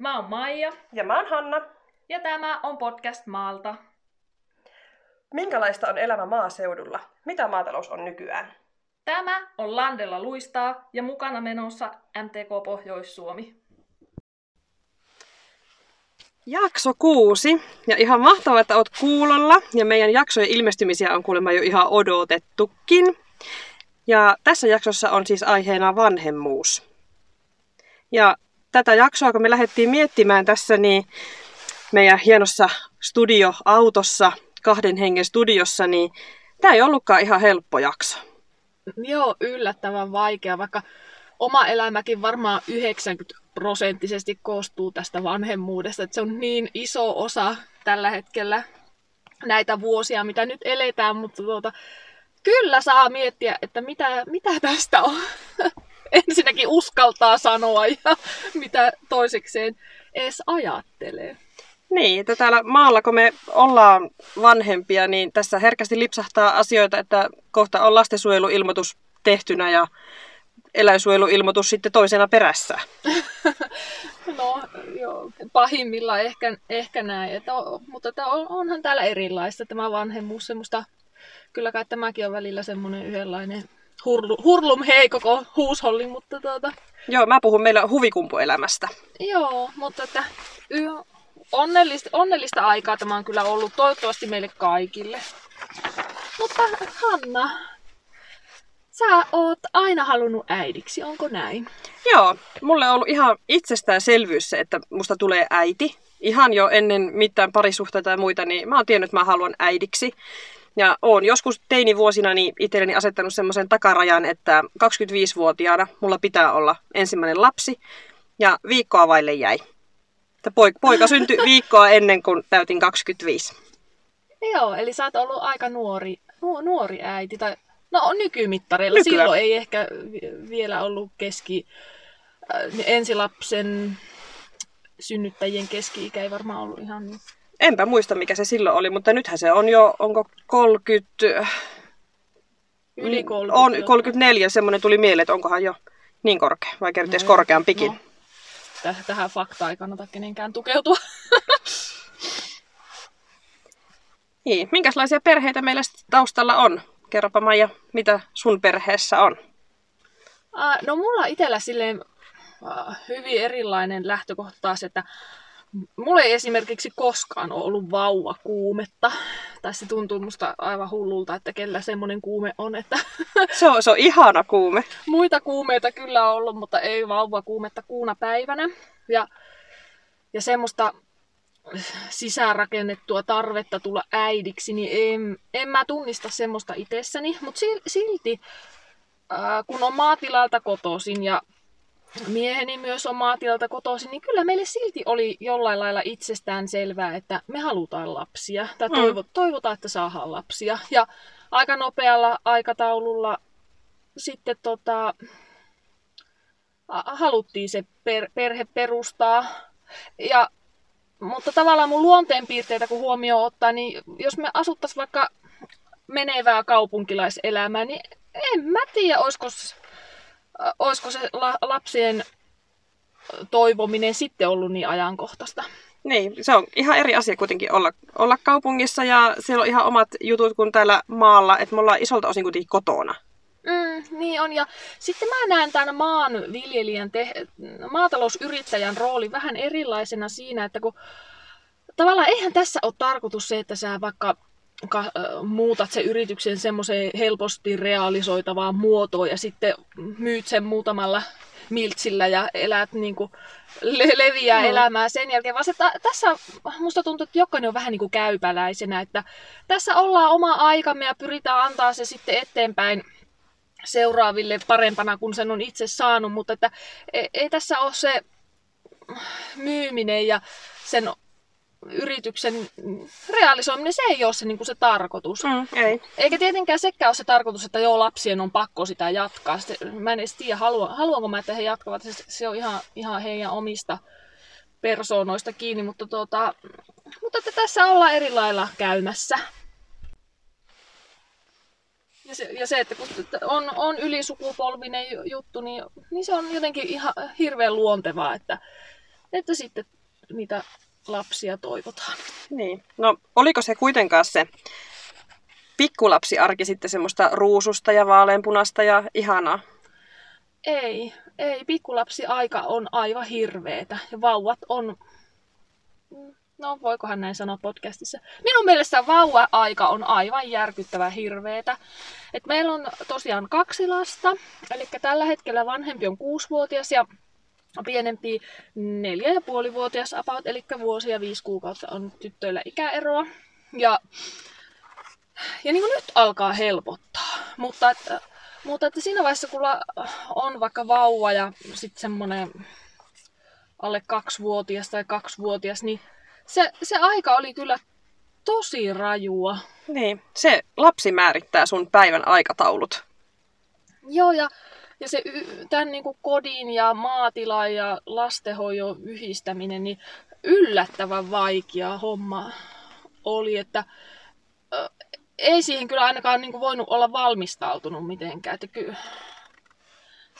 Mä oon Maija Ja mä oon Hanna. ja tämä on podcast Maalta. Minkälaista on elämä maaseudulla? Mitä maatalous on nykyään? Tämä on Landella luistaa ja mukana menossa MTK Pohjois-Suomi. Jakso kuusi. Ja ihan mahtavaa, että oot kuulolla. Ja meidän jaksojen ilmestymisiä on kuulemma jo ihan odotettukin. Ja tässä jaksossa on siis aiheena vanhemmuus. Ja tätä jaksoa, kun me lähdettiin miettimään tässä, niin meidän hienossa studioautossa, kahden hengen studiossa, niin tämä ei ollutkaan ihan helppo jakso. Joo, yllättävän vaikea, vaikka oma elämäkin varmaan 90 prosenttisesti koostuu tästä vanhemmuudesta. Että se on niin iso osa tällä hetkellä näitä vuosia, mitä nyt eletään, mutta tuota, kyllä saa miettiä, että mitä, mitä tästä on. Ensinnäkin uskaltaa sanoa ja mitä toisekseen edes ajattelee. Niin, että täällä maalla, kun me ollaan vanhempia, niin tässä herkästi lipsahtaa asioita, että kohta on lastensuojeluilmoitus tehtynä ja eläinsuojeluilmoitus sitten toisena perässä. No joo, pahimmillaan ehkä, ehkä näin, että, on- mutta että on, onhan täällä erilaista tämä vanhemmuus, semmoista, kyllä kai tämäkin on välillä semmoinen yhdenlainen hurlu, hurlum hei koko huusholli, mutta tuota, Joo, mä puhun meillä huvikumpuelämästä. joo, mutta että onnellista, onnellista aikaa tämä on kyllä ollut, toivottavasti meille kaikille. Mutta Hanna, sä oot aina halunnut äidiksi, onko näin? Joo, mulle on ollut ihan itsestäänselvyys se, että musta tulee äiti. Ihan jo ennen mitään parisuhteita ja muita, niin mä oon tiennyt, että mä haluan äidiksi. Ja oon joskus teinivuosina niin itselleni asettanut semmoisen takarajan, että 25-vuotiaana mulla pitää olla ensimmäinen lapsi. Ja viikkoa vaille jäi. Että poika, poika syntyi viikkoa ennen kuin täytin 25. Joo, eli sä oot ollut aika nuori, nu, nuori äiti. Tai, no nykymittareilla. Nykyään. Silloin ei ehkä vi- vielä ollut keski... Äh, ensilapsen synnyttäjien keski-ikä ei varmaan ollut ihan niin. Enpä muista, mikä se silloin oli, mutta nythän se on jo, onko 30... Yli 30. Mm, On 34, semmoinen tuli mieleen, että onkohan jo niin korkea, vai kenties No, korkeampikin. no. Täh- tähän faktaan ei kannata kenenkään tukeutua. Niin, minkälaisia perheitä meillä taustalla on? Kerropa Maija, mitä sun perheessä on? Ah, no mulla itsellä silleen ah, hyvin erilainen lähtökohta taas, että mulla ei esimerkiksi koskaan ole ollut vauvakuumetta. Tai se tuntuu musta aivan hullulta, että kellä semmoinen kuume on, että Se on, se on ihana kuume. muita kuumeita kyllä on ollut, mutta ei vauvakuumetta kuuna päivänä. Ja, ja semmoista sisäänrakennettua tarvetta tulla äidiksi, niin en, en mä tunnista semmoista itsessäni. Mutta silti, kun on maatilalta kotoisin ja mieheni myös on maatilalta kotoisin, niin kyllä meille silti oli jollain lailla itsestään selvää, että me halutaan lapsia. Tai Mm. toivo, toivotaan, että saadaan lapsia. Ja aika nopealla aikataululla sitten tota, haluttiin se per, perhe perustaa. Ja, mutta tavallaan mun luonteenpiirteitä kun huomioon ottaa, niin jos me asuttaisiin vaikka menevää kaupunkilaiselämää, niin en mä tiedä, olisiko, olisiko se la, lapsien toivominen sitten ollut niin ajankohtaista. Niin, se on ihan eri asia kuitenkin olla, olla kaupungissa ja siellä on ihan omat jutut kuin täällä maalla, että me ollaan isolta osin kuitenkin kotona. Mm, niin on, ja sitten mä näen tämän maanviljelijän, te- maatalousyrittäjän rooli vähän erilaisena siinä, että kun tavallaan eihän tässä ole tarkoitus se, että sä vaikka ka- muutat sen yrityksen semmoiseen helposti realisoitavaan muotoon ja sitten myyt sen muutamalla miltsillä ja elät niin kuin le- leviää Mm. elämää sen jälkeen, vaan se ta- tässä musta tuntuu, että jokainen on vähän niin kuin käypäläisenä, että tässä ollaan oma aikamme ja pyritään antaa se sitten eteenpäin seuraaville parempana kuin sen on itse saanut, mutta että ei, ei tässä ole se myyminen ja sen yrityksen realisoiminen, se ei ole se, niin kuin se tarkoitus. Mm, ei. Eikä tietenkään sekään ole se tarkoitus, että joo, lapsien on pakko sitä jatkaa. Sitten, mä en edes tiedä, haluan, haluanko mä, että he jatkavat. Se, se on ihan, ihan heidän omista persoonoista kiinni, mutta, tuota, mutta että tässä ollaan eri lailla käymässä. Ja se, ja se että kun on, on ylisukupolvinen ju- juttu, niin, niin se on jotenkin ihan hirveän luontevaa, että että sitten niitä lapsia toivotaan. Niin. No, oliko se kuitenkaan se pikkulapsiarki sitten semmoista ruususta ja vaaleanpunasta ja ihanaa? Ei, ei. Pikkulapsi aika on aivan hirveetä. Ja vauvat on... No, voikohan näin sanoa podcastissa. Minun mielestä vauva-aika on aivan järkyttävän hirveetä. Et meillä on tosiaan kaksi lasta. Eli tällä hetkellä vanhempi on kuusivuotias ja pienempi neljä ja puoli vuotias about, eli vuosi ja viisi kuukautta on tyttöillä ikäeroa. Ja, ja niin kuin nyt alkaa helpottaa, mutta että, mutta että siinä vaiheessa kun on vaikka vauva ja sitten semmoinen alle kaksivuotias tai kaksivuotias, niin se, se aika oli kyllä tosi rajua. Niin, se lapsi määrittää sun päivän aikataulut. Joo, ja ja se tämän niin kuin kodin ja maatilan ja lastenhoidon yhdistäminen, niin yllättävän vaikea homma oli, että ei siihen kyllä ainakaan niin kuin voinut olla valmistautunut mitenkään. Että ky-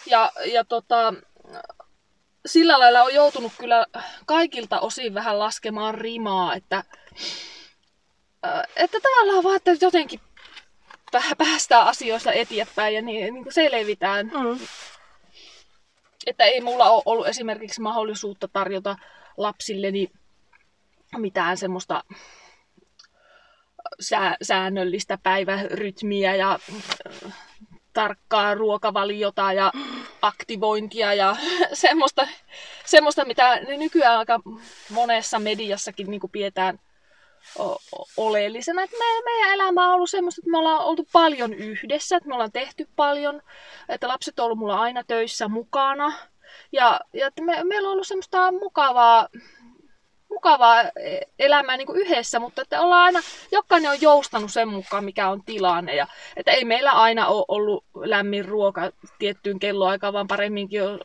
ja, ja tota, sillä lailla on joutunut kyllä kaikilta osin vähän laskemaan rimaa, että, että tavallaan vaan, että jotenkin päästään asioista eteenpäin ja niin, niin kuin selvitään. Mm. Että ei mulla ole ollut esimerkiksi mahdollisuutta tarjota lapsilleni mitään semmoista sää, säännöllistä päivärytmiä ja äh, tarkkaa ruokavaliota ja aktivointia ja semmoista, semmoista mitä nykyään aika monessa mediassakin niin kuin pidetään oleellisena. Että me, meidän elämä on ollut semmoista, että me ollaan oltu paljon yhdessä, että me ollaan tehty paljon, että lapset on ollut mulla aina töissä mukana. Ja, ja että me, meillä on ollut semmoista mukavaa mukavaa elämää niin kuin yhdessä, mutta että ollaan aina, jokainen on joustanut sen mukaan, mikä on tilanne. Ja, että ei meillä aina ole ollut lämmin ruoka tiettyyn kelloaikaan, vaan paremminkin on,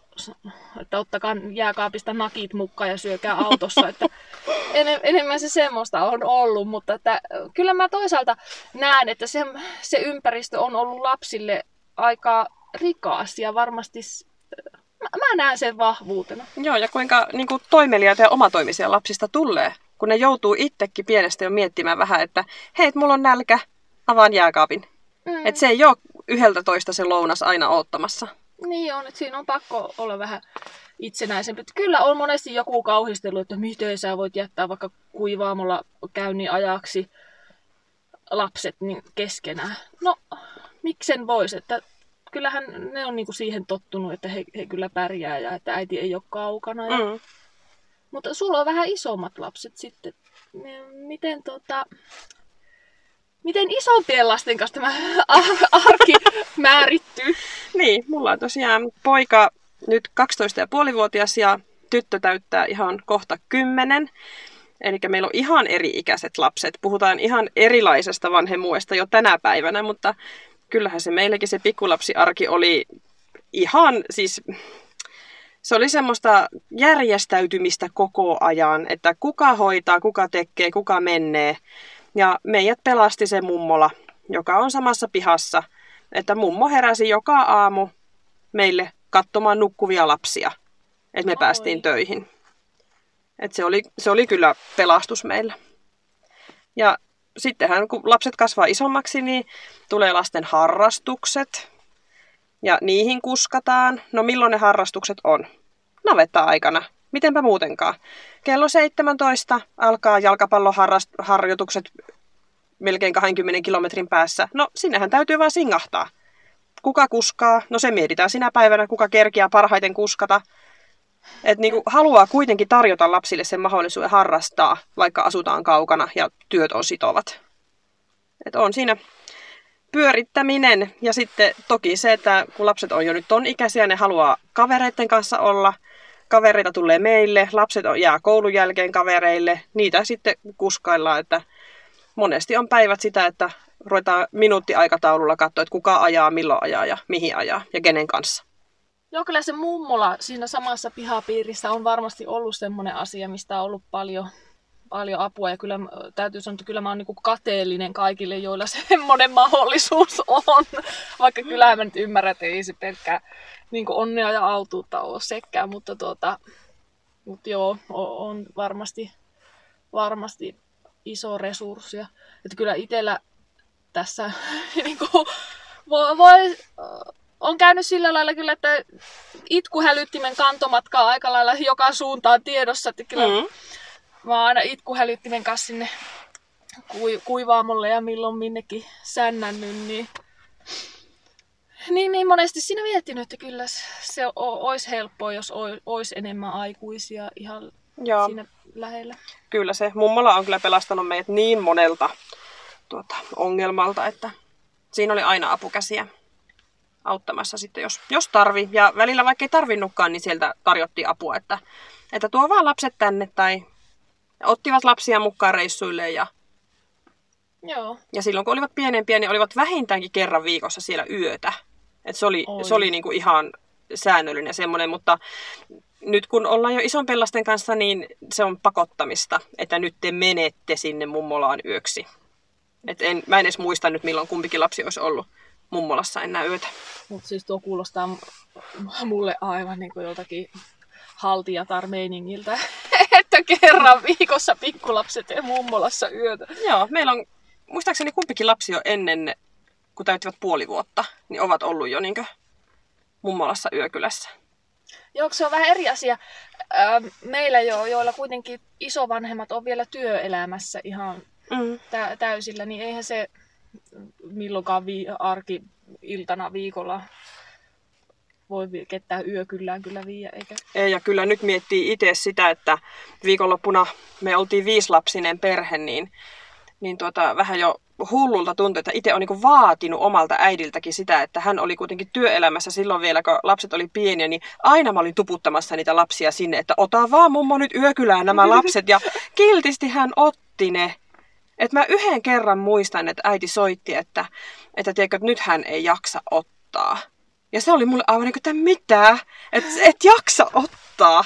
että ottakaa jääkaapista nakit mukaan ja syökää autossa. Että en, enemmän se semmoista on ollut, mutta että, kyllä mä toisaalta näen, että se, se ympäristö on ollut lapsille aika rikas ja varmasti mä, mä näen sen vahvuutena. Joo, ja kuinka niin kuin toimeliaita ja omatoimisia lapsista tulee, kun ne joutuu itsekin pienestä jo miettimään vähän, että hei, mulla on nälkä, avaan jääkaapin. Mm. Että se ei ole yhdeltä toista se lounas aina oottamassa. Niin on, että siinä on pakko olla vähän itsenäisempi. Että kyllä on monesti joku kauhistelu, että miten sä voit jättää vaikka kuivaamolla käynnin ajaksi lapset niin keskenään. No, miksen voisi, että kyllähän ne on niinku siihen tottunut, että he, he kyllä pärjää ja että äiti ei ole kaukana. Ja... Mm. Mutta sulla on vähän isommat lapset sitten. Miten tota... Miten isompien lasten kanssa tämä arki määrittyy? Niin, mulla on tosiaan poika nyt 12,5-vuotias ja tyttö täyttää ihan kohta 10. Eli meillä on ihan eri-ikäiset lapset. Puhutaan ihan erilaisesta vanhemmuudesta jo tänä päivänä, mutta kyllähän se meilläkin se pikkulapsiarki oli ihan siis se oli semmoista järjestäytymistä koko ajan, että kuka hoitaa, kuka tekee, kuka menee. Ja meidät pelasti se mummola, joka on samassa pihassa, että mummo heräsi joka aamu meille katsomaan nukkuvia lapsia, että me Oi. päästiin töihin. Et se, oli, se oli kyllä pelastus meillä. Ja sittenhän kun lapset kasvaa isommaksi, niin tulee lasten harrastukset. Ja niihin kuskataan. No milloin ne harrastukset on? Navetta-aikana. Mitenpä muutenkaan. Kello 17 alkaa jalkapalloharjoitukset melkein 20 kilometrin päässä. No sinnehän täytyy vaan singahtaa. Kuka kuskaa? No se mietitään sinä päivänä, kuka kerkiää parhaiten kuskata. Että niinku haluaa kuitenkin tarjota lapsille sen mahdollisuuden harrastaa, vaikka asutaan kaukana ja työt on sitovat. Et on siinä pyörittäminen ja sitten toki se, että kun lapset on jo nyt ton ikäisiä, ne haluaa kavereiden kanssa olla. Kavereita tulee meille, lapset jää koulun jälkeen kavereille, niitä sitten kuskaillaan, että monesti on päivät sitä, että ruvetaan minuuttiaikataululla katsoa, että kuka ajaa, milloin ajaa ja mihin ajaa ja kenen kanssa. Se mummola siinä samassa pihapiirissä on varmasti ollut semmoinen asia, mistä on ollut paljon, paljon apua. Ja kyllä täytyy sanoa, että kyllä mä oon niin kateellinen kaikille, joilla semmoinen mahdollisuus on. Vaikka kyllähän mä nyt ymmärrän, että ei se pelkkää niin onnea ja autuutta ole sekään. Mutta tuota, Mutta joo, on varmasti, varmasti iso resurssi. Että kyllä itsellä tässä niinku, voi, voi, on käynyt sillä lailla kyllä, että itkuhälyttimen kantomatka on aika lailla joka suuntaan tiedossa. Että kyllä Mm. mä oon aina itkuhälyttimen kanssa sinne kui, kuivaamolle ja milloin minnekin sännännyt, niin niin, niin monesti siinä miettinyt, että kyllä se olisi helppoa, jos olisi enemmän aikuisia ihan Joo, siinä lähellä. kyllä se mummola on kyllä pelastanut meidät niin monelta tuota, ongelmalta, että siinä oli aina apukäsiä auttamassa sitten, jos, jos tarvi. Ja välillä vaikka ei tarvinnutkaan, niin sieltä tarjottiin apua, että, että tuo vaan lapset tänne tai ottivat lapsia mukaan reissuille ja, Joo. ja silloin kun olivat pienempiä, niin olivat vähintäänkin kerran viikossa siellä yötä. Et se oli, Oi. se oli niinku ihan säännöllinen semmoinen, mutta nyt kun ollaan jo ison lasten kanssa, niin se on pakottamista, että nyt te menette sinne mummolaan yöksi. Et en, mä en edes muista nyt, milloin kumpikin lapsi olisi ollut mummolassa enää yötä. Mutta siis tuo kuulostaa mulle aivan niin kuin joltakin haltijatar-meiningiltä, että kerran viikossa pikkulapset ja mummolassa yötä. Joo, meillä on, muistaakseni kumpikin lapsi jo ennen, kun täyttivät puoli vuotta, niin ovat ollut jo niinkö mummolassa yökylässä. Joo, se on vähän eri asia. Ö, Meillä jo, joilla kuitenkin isovanhemmat on vielä työelämässä ihan Mm. tä- täysillä, niin eihän se milloinkaan vi- arki iltana viikolla voi vi- ketään yökyllään kyllä viiä, eikä... Ei, ja kyllä nyt miettii itse sitä, että viikonloppuna me oltiin viislapsinen perhe, niin, niin tuota, vähän jo hullulta tuntui, että itse on niin vaatinut omalta äidiltäkin sitä, että hän oli kuitenkin työelämässä silloin vielä, kun lapset oli pieniä, niin aina mä olin tuputtamassa niitä lapsia sinne, että ota vaan mummo nyt yökylään nämä lapset, ja kiltisti hän otti ne. Et mä yhden kerran muistan, että äiti soitti, että, että, tiedätkö, että nyt hän ei jaksa ottaa. Ja se oli mulle aivan niin kuin, että mitä? Et, et jaksa ottaa.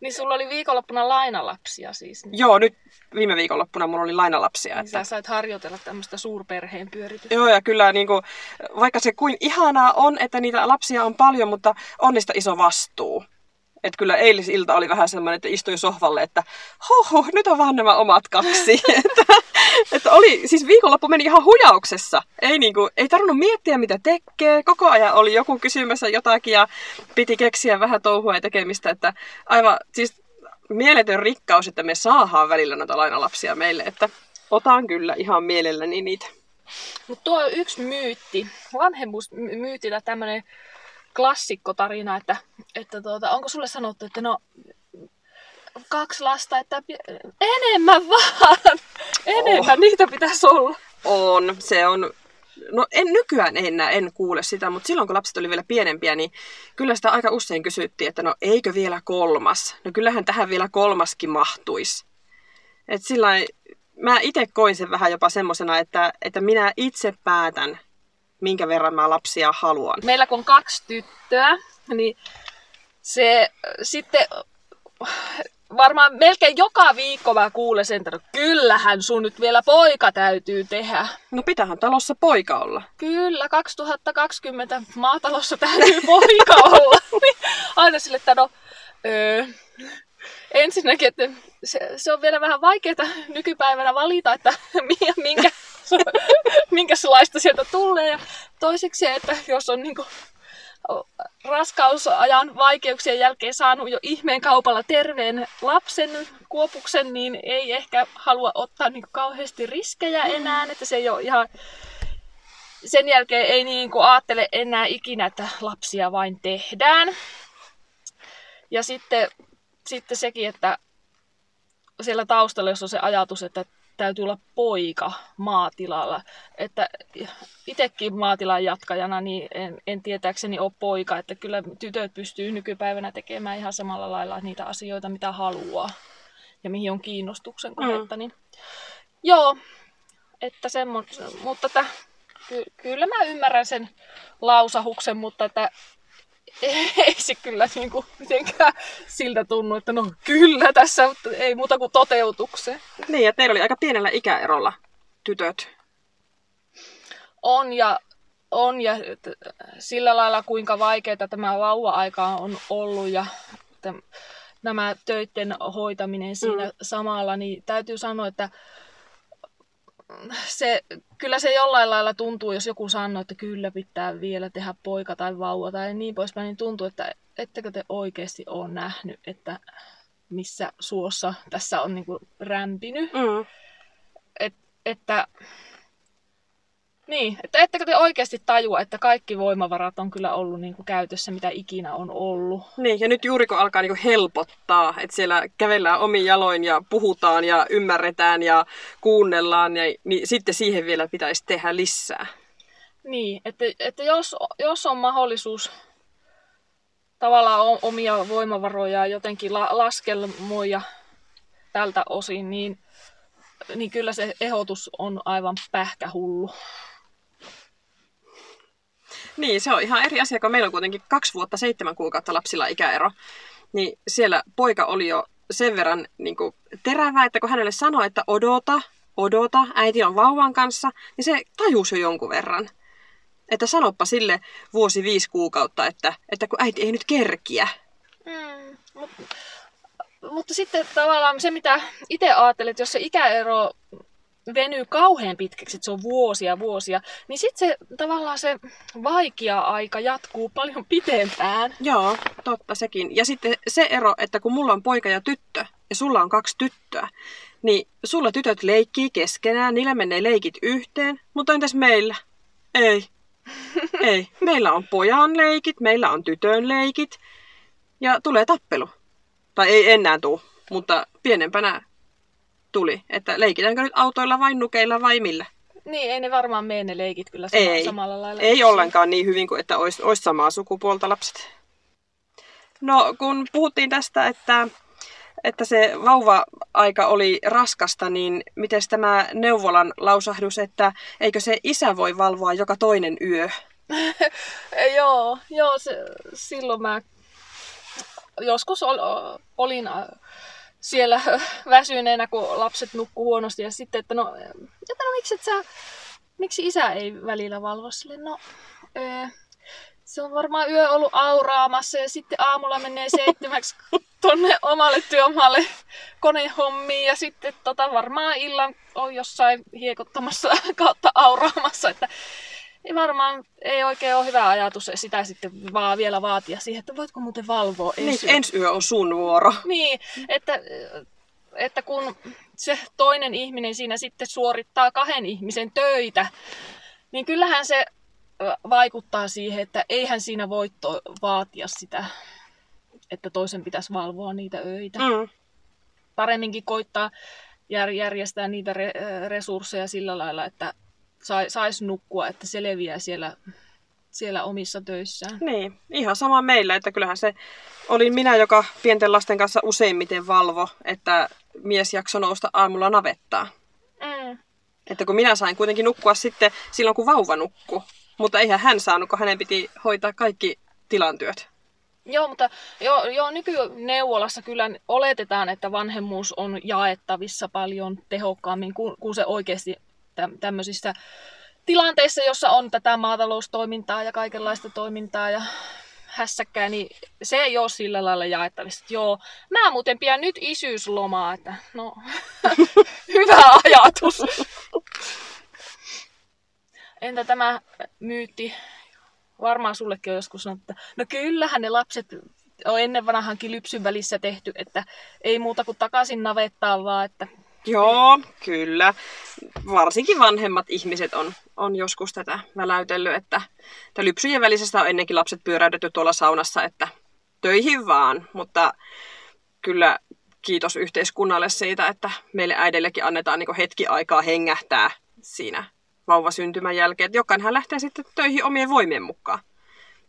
Niin sulla oli viikonloppuna lainalapsia siis. Niin Joo, nyt viime viikonloppuna mulla oli lainalapsia. sä Että... sait harjoitella tämmöistä suurperheen pyöritystä. Joo, ja kyllä niin kuin, vaikka se kuin ihanaa on, että niitä lapsia on paljon, mutta on niistä iso vastuu. Että kyllä eilisilta oli vähän semmoinen, että istui sohvalle, että huh, nyt on vaan nämä omat kaksi. että, että oli, siis viikonloppu meni ihan hujauksessa. Ei, niin kuin, ei tarvinnut miettiä, mitä tekee. Koko ajan oli joku kysymässä jotakin ja piti keksiä vähän touhua ja tekemistä. Että aivan, siis mieletön rikkaus, että me saadaan välillä noita lainalapsia meille. Että otan kyllä ihan mielelläni niitä. Mutta tuo on yksi myytti, vanhemmuusmyytillä tämmöinen klassikkotarina, että, että tuota, onko sulle sanottu, että no kaksi lasta, että enemmän vaan, enemmän oh. niitä pitäisi olla. On, se on... No en, nykyään en, enää, en kuule sitä, mutta silloin kun lapset oli vielä pienempiä, niin kyllä sitä aika usein kysyttiin, että no eikö vielä kolmas? No kyllähän tähän vielä kolmaskin mahtuisi. Et sillain, mä itse koin sen vähän jopa semmosena, että, että minä itse päätän, minkä verran mä lapsia haluan. Meillä kun on kaksi tyttöä, niin se sitten varmaan melkein joka viikko mä kuulen sen, että no kyllähän sun nyt vielä poika täytyy tehdä. No pitähän talossa poika olla. Kyllä, 2020 maatalossa täytyy poika olla. Niin Aina sille, että no, öö, ensinnäkin, että se, se on vielä vähän vaikeaa nykypäivänä valita, että mi- minkä, minkälaista sieltä tulee. Ja toiseksi se, että jos on niinku raskausajan vaikeuksien jälkeen saanut jo ihmeen kaupalla terveen lapsen kuopuksen, niin ei ehkä halua ottaa niin kauheasti riskejä enää, että se ei ole ihan sen jälkeen ei niin kuin ajattele enää ikinä, että lapsia vain tehdään. Ja sitten, sitten sekin, että siellä taustalla, jos on se ajatus, että täytyy olla poika maatilalla. Että itsekin maatilan jatkajana niin en, en tietääkseni ole poika, että kyllä tytöt pystyy nykypäivänä tekemään ihan samalla lailla niitä asioita, mitä haluaa ja mihin on kiinnostuksen kohetta. Mm. Niin, joo, että semmoista, mutta että, ky, kyllä mä ymmärrän sen lausahuksen, mutta että ei se kyllä niin kuin mitenkään siltä tunnu, että no kyllä tässä ei muuta kuin toteutukseen. Niin, ja teillä oli aika pienellä ikäerolla tytöt. On ja, on ja sillä lailla kuinka vaikeaa tämä vauva-aika on ollut ja että nämä töiden hoitaminen siinä mm. samalla, niin täytyy sanoa, että se, kyllä se jollain lailla tuntuu, jos joku sanoo, että kyllä pitää vielä tehdä poika tai vauva tai niin poispäin, niin tuntuu, että ettekö te oikeasti ole nähnyt, että missä suossa tässä on niin kuin rämpinyt. Mm. Et, että niin, että ettekö te oikeasti tajua, että kaikki voimavarat on kyllä ollut niin kuin käytössä, mitä ikinä on ollut. Niin, ja nyt juuri kun alkaa niin kuin helpottaa, että siellä kävellään omin jaloin ja puhutaan ja ymmärretään ja kuunnellaan, ja, niin sitten siihen vielä pitäisi tehdä lisää. Niin, että, että jos, jos on mahdollisuus tavallaan omia voimavaroja jotenkin la, laskelmoja tältä osin, niin, niin kyllä se ehdotus on aivan pähkähullu. Niin, se on ihan eri asia, kun meillä on kuitenkin kaksi vuotta, seitsemän kuukautta lapsilla ikäero. Niin siellä poika oli jo sen verran niin kuin, terävä, että kun hänelle sanoi, että odota, odota, äiti on vauvan kanssa, niin se tajusi jo jonkun verran. Että sanoppa sille vuosi viisi kuukautta, että, että kun äiti ei nyt kerkiä. Mm, mutta, mutta sitten tavallaan se, mitä itse ajattelet, jos se ikäero venyy kauhean pitkäksi, että se on vuosia vuosia, niin sitten se tavallaan se vaikea aika jatkuu paljon pitempään. Joo, totta sekin. Ja sitten se ero, että kun mulla on poika ja tyttö, ja sulla on kaksi tyttöä, niin sulla tytöt leikkii keskenään, niillä menee leikit yhteen, mutta entäs meillä? Ei. Ei. Meillä on pojan leikit, meillä on tytön leikit, ja tulee tappelu. Tai ei enää tule, mutta pienempänä tuli. Että leikitäänkö nyt autoilla vai nukeilla vai millä? Niin, ei ne varmaan mene ne leikit kyllä sama, ei, samalla lailla. Ei ollenkaan niin hyvin kuin että olisi, olisi samaa sukupuolta lapset. No, kun puhuttiin tästä, että, että se vauva-aika oli raskasta, niin miten tämä neuvolan lausahdus, että eikö se isä voi valvoa joka toinen yö? joo, joo se, silloin mä joskus ol, olin siellä väsyneenä, kun lapset nukkuu huonosti. Ja sitten, että no, että no miksi et sä, miksi isä ei välillä valvo sille? No, ee, se on varmaan yö ollut auraamassa ja sitten aamulla menee seitsemäksi tonne omalle työmaalle konehommiin ja sitten tota, varmaan illan on jossain hiekottamassa kautta auraamassa, että ei varmaan ei oikein ole hyvä ajatus sitä sitten vaan vielä vaatia siihen, että voitko muuten valvoa ensi niin, ensi yö on sun vuoro. Niin, että, että kun se toinen ihminen siinä sitten suorittaa kahden ihmisen töitä, niin kyllähän se vaikuttaa siihen, että eihän siinä voi to- vaatia sitä, että toisen pitäisi valvoa niitä öitä. Mm. Paremminkin koittaa järjestää niitä re- resursseja sillä lailla, että saisi nukkua, että se leviää siellä, siellä omissa töissään. Niin, ihan sama meillä, että kyllähän se oli minä, joka pienten lasten kanssa useimmiten valvo, että mies jaksoi nousta aamulla navettaa. Mm. Että kun minä sain kuitenkin nukkua sitten silloin, kun vauva nukkuu. Mutta eihän hän saanut, kun hänen piti hoitaa kaikki tilantyöt. Joo, mutta jo, jo nykyneuvolassa kyllä oletetaan, että vanhemmuus on jaettavissa paljon tehokkaammin kuin, kuin se oikeasti tämmöisissä tilanteissa, jossa on tätä maataloustoimintaa ja kaikenlaista toimintaa ja hässäkkää, niin se ei ole sillä lailla jaettavissa. Joo, mä muuten pian nyt isyyslomaa, että no, hyvä ajatus. Entä tämä myytti? Varmaan sullekin on joskus sanottu, että no kyllähän ne lapset on ennen vanhankin lypsyn välissä tehty, että ei muuta kuin takaisin navettaan vaan, että Joo, kyllä. Varsinkin vanhemmat ihmiset on, on joskus tätä väläytellyt, että, että lypsyjen välisestä on ennenkin lapset pyöräytetty tuolla saunassa, että töihin vaan, mutta kyllä kiitos yhteiskunnalle siitä, että meille äideillekin annetaan niin hetki aikaa hengähtää siinä vauvasyntymän jälkeen, että jokainenhan lähtee sitten töihin omien voimien mukaan.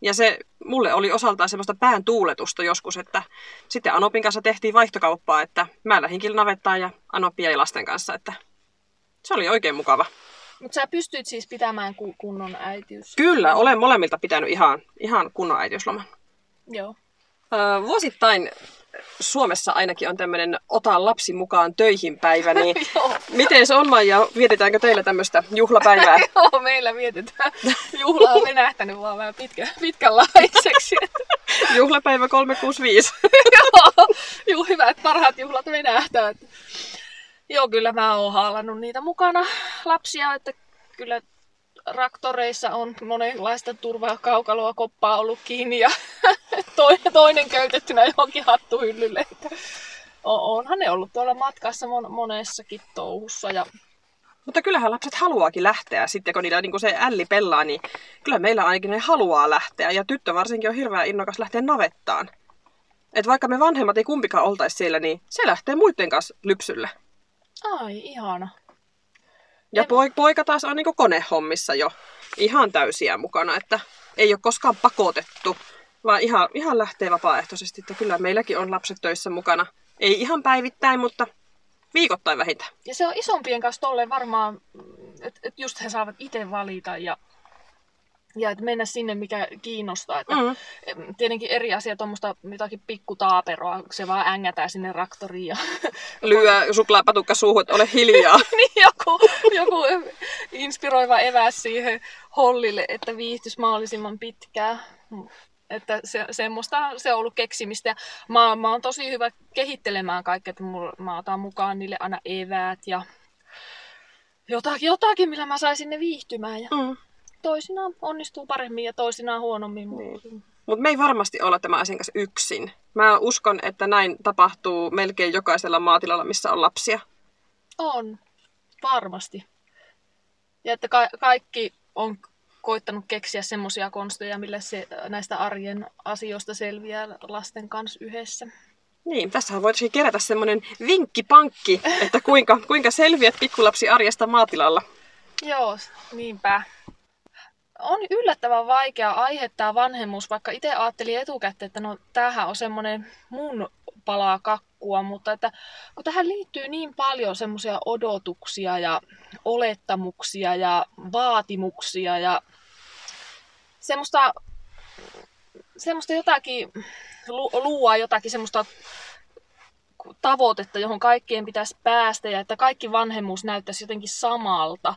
Ja se mulle oli osaltaan semmoista pään tuuletusta joskus, että sitten Anopin kanssa tehtiin vaihtokauppaa, että mä lähdinkin navettaan ja Anopia ja lasten kanssa, että se oli oikein mukava. Mutta sä pystyit siis pitämään kunnon äitiys? Kyllä, olen molemmilta pitänyt ihan, ihan kunnon äitiysloman. Joo. Öö, vuosittain Suomessa ainakin on tämmöinen ota lapsi mukaan töihin päivä, niin miten se on Maija? Vietetäänkö teillä tämmöistä juhlapäivää? Joo, meillä vietetään. Juhla on venähtänyt vaan vähän pitkä, pitkänlaiseksi. Juhlapäivä 365. Joo, juu, hyvät parhaat juhlat venähtävät. Joo, kyllä mä oon haalannut niitä mukana lapsia, että kyllä raktoreissa on monenlaista turvaa kaukaloa koppaa ollut kiinni ja toinen, toinen köytettynä johonkin hattuhyllylle. Onhan ne ollut tuolla matkassa mon- monessakin touhussa ja Mutta kyllähän lapset haluaakin lähteä sitten, kun niillä niin se älli pelaa, niin kyllä meillä ainakin ne haluaa lähteä. Ja tyttö varsinkin on hirveän innokas lähteä navettaan. Et vaikka me vanhemmat ei kumpikaan oltaisi siellä, niin se lähtee muiden kanssa lypsylle. ai ihana. Ja poi- poika taas on niin konehommissa jo ihan täysiä mukana, että ei ole koskaan pakotettu, vaan ihan, ihan lähtee vapaaehtoisesti. Että kyllä meilläkin on lapset töissä mukana. Ei ihan päivittäin, mutta viikoittain vähintään. Ja se on isompien kanssa tolleen varmaan, että et just he saavat itse valita ja, ja et mennä sinne, mikä kiinnostaa. Että Mm. Tietenkin eri asia, tuommoista jotakin pikkutaaperoa, se vaan ängätään sinne raktoriin ja Lyö suklaapatukka suuhun, että ole hiljaa. niin joku, joku inspiroiva eväs siihen hollille, että viihtyisi mahdollisimman pitkään. Että se, semmoista se on ollut keksimistä. Mä, mä oon tosi hyvä kehittelemään kaikkea, että mulla, mä otan mukaan niille aina eväät ja jotakin, jotakin millä mä saisin ne viihtymään. Ja Mm. Toisinaan onnistuu paremmin ja toisinaan huonommin. Mutta Mutta me ei varmasti olla tämä asian kanssa yksin. Mä uskon, että näin tapahtuu melkein jokaisella maatilalla, missä on lapsia. On, varmasti. Ja että ka- kaikki on koittanut keksiä semmoisia konsteja, millä se näistä arjen asioista selviää lasten kanssa yhdessä. Niin, tässähän voitaisiin kerätä semmoinen vinkkipankki, että kuinka, kuinka selviät pikkulapsi arjesta maatilalla. Joo, niinpä. On yllättävän vaikea aihe tämä vanhemmuus, vaikka itse ajattelin etukäteen, että no tämähän on semmoinen mun palaa kakkua, mutta että kun tähän liittyy niin paljon semmoisia odotuksia ja olettamuksia ja vaatimuksia ja semmoista, semmoista jotakin, lu, luua jotakin semmoista tavoitetta, johon kaikkien pitäisi päästä ja että kaikki vanhemmuus näyttäisi jotenkin samalta.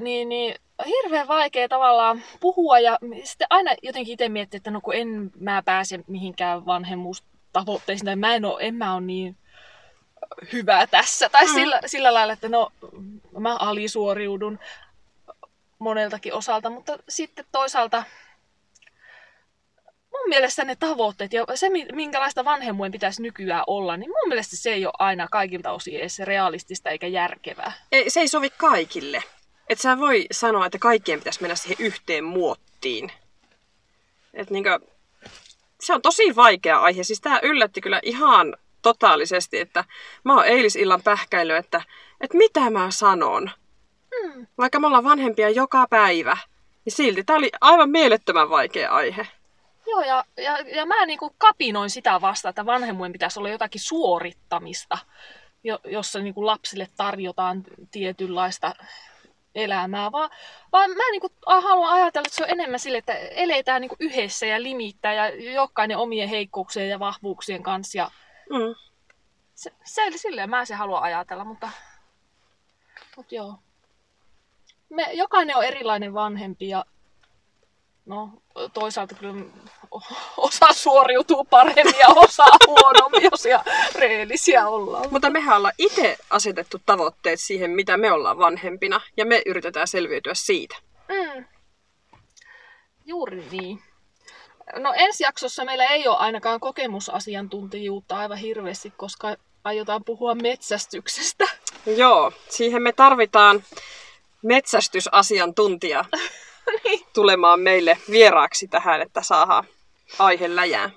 Niin, niin hirveän vaikea tavallaan puhua ja sitten aina jotenkin itse miettiä, että no kun en mä pääse mihinkään vanhemmuustavoitteisiin tai mä en, ole, en mä ole niin hyvä tässä. Tai Mm. sillä, sillä lailla, että no mä alisuoriudun moneltakin osalta, mutta sitten toisaalta mun mielestä ne tavoitteet ja se, mi- minkälaista vanhemmuuden pitäisi nykyään olla, niin mun mielestä se ei ole aina kaikilta osin edes realistista eikä järkevää. Ei, se ei sovi kaikille. Et sä voi sanoa, että kaikkien pitäisi mennä siihen yhteen muottiin. Et niinkö, se on tosi vaikea aihe. Siis tää yllätti kyllä ihan totaalisesti, että mä oon eilisillan pähkäily, että, että mitä mä sanon. Hmm. Vaikka me ollaan vanhempia joka päivä, niin silti tää oli aivan mielettömän vaikea aihe. Joo, ja, ja, ja mä niinku kapinoin sitä vasta, että vanhemmuuden pitäisi olla jotakin suorittamista, jo, jossa niinku lapsille tarjotaan tietynlaista elämää, vaan, vaan mä niinku haluan ajatella, että se on enemmän sille, että eletään niinku yhdessä ja limittää ja jokainen omien heikkouksien ja vahvuuksien kanssa. Ja Mm. se, se, silleen mä se haluan ajatella, mutta, mutta joo. Me, jokainen on erilainen vanhempi ja no, toisaalta kyllä osa suoriutuu paremmin ja osa huonommin, jos ihan reellisiä ollaan. Mutta mehän ollaan itse asetettu tavoitteet siihen, mitä me ollaan vanhempina, ja me yritetään selviytyä siitä. Mm. Juuri niin. No ensi jaksossa meillä ei ole ainakaan kokemusasiantuntijuutta aivan hirveästi, koska aiotaan puhua metsästyksestä. Joo, siihen me tarvitaan metsästysasiantuntija tulemaan meille vieraaksi tähän, että saadaan aihe läjään.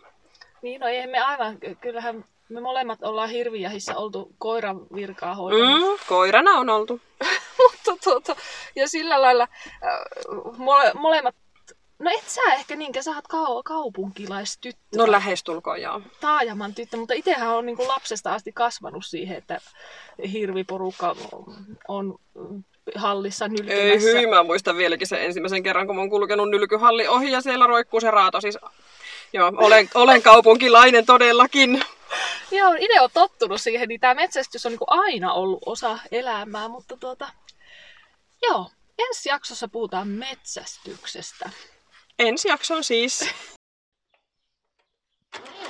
Niin, no eihän me aivan, kyllähän me molemmat ollaan hirvijahissa oltu koiran virkaa hoitamassa. Mm, koirana on oltu. Mutta tuota, ja sillä lailla äh, mole, molemmat, no et sä ehkä niinkään, sä oot kau, kaupunkilaistyttö. No lähestulkoon joo. Taajaman tyttö, mutta itsehän on niin lapsesta asti kasvanut siihen, että hirviporukka on hallissa Ei nylkemässä. hyvin, mä muistan vieläkin sen ensimmäisen kerran, kun mä oon kulkenut nylkyhalli ohi ja siellä roikkuu se raato. Siis Joo, olen, olen kaupunkilainen todellakin. Joo, itse on tottunut siihen, niin tämä metsästys on niin aina ollut osa elämää, mutta tuota, joo, ensi jaksossa puhutaan metsästyksestä. Ensi jakson siis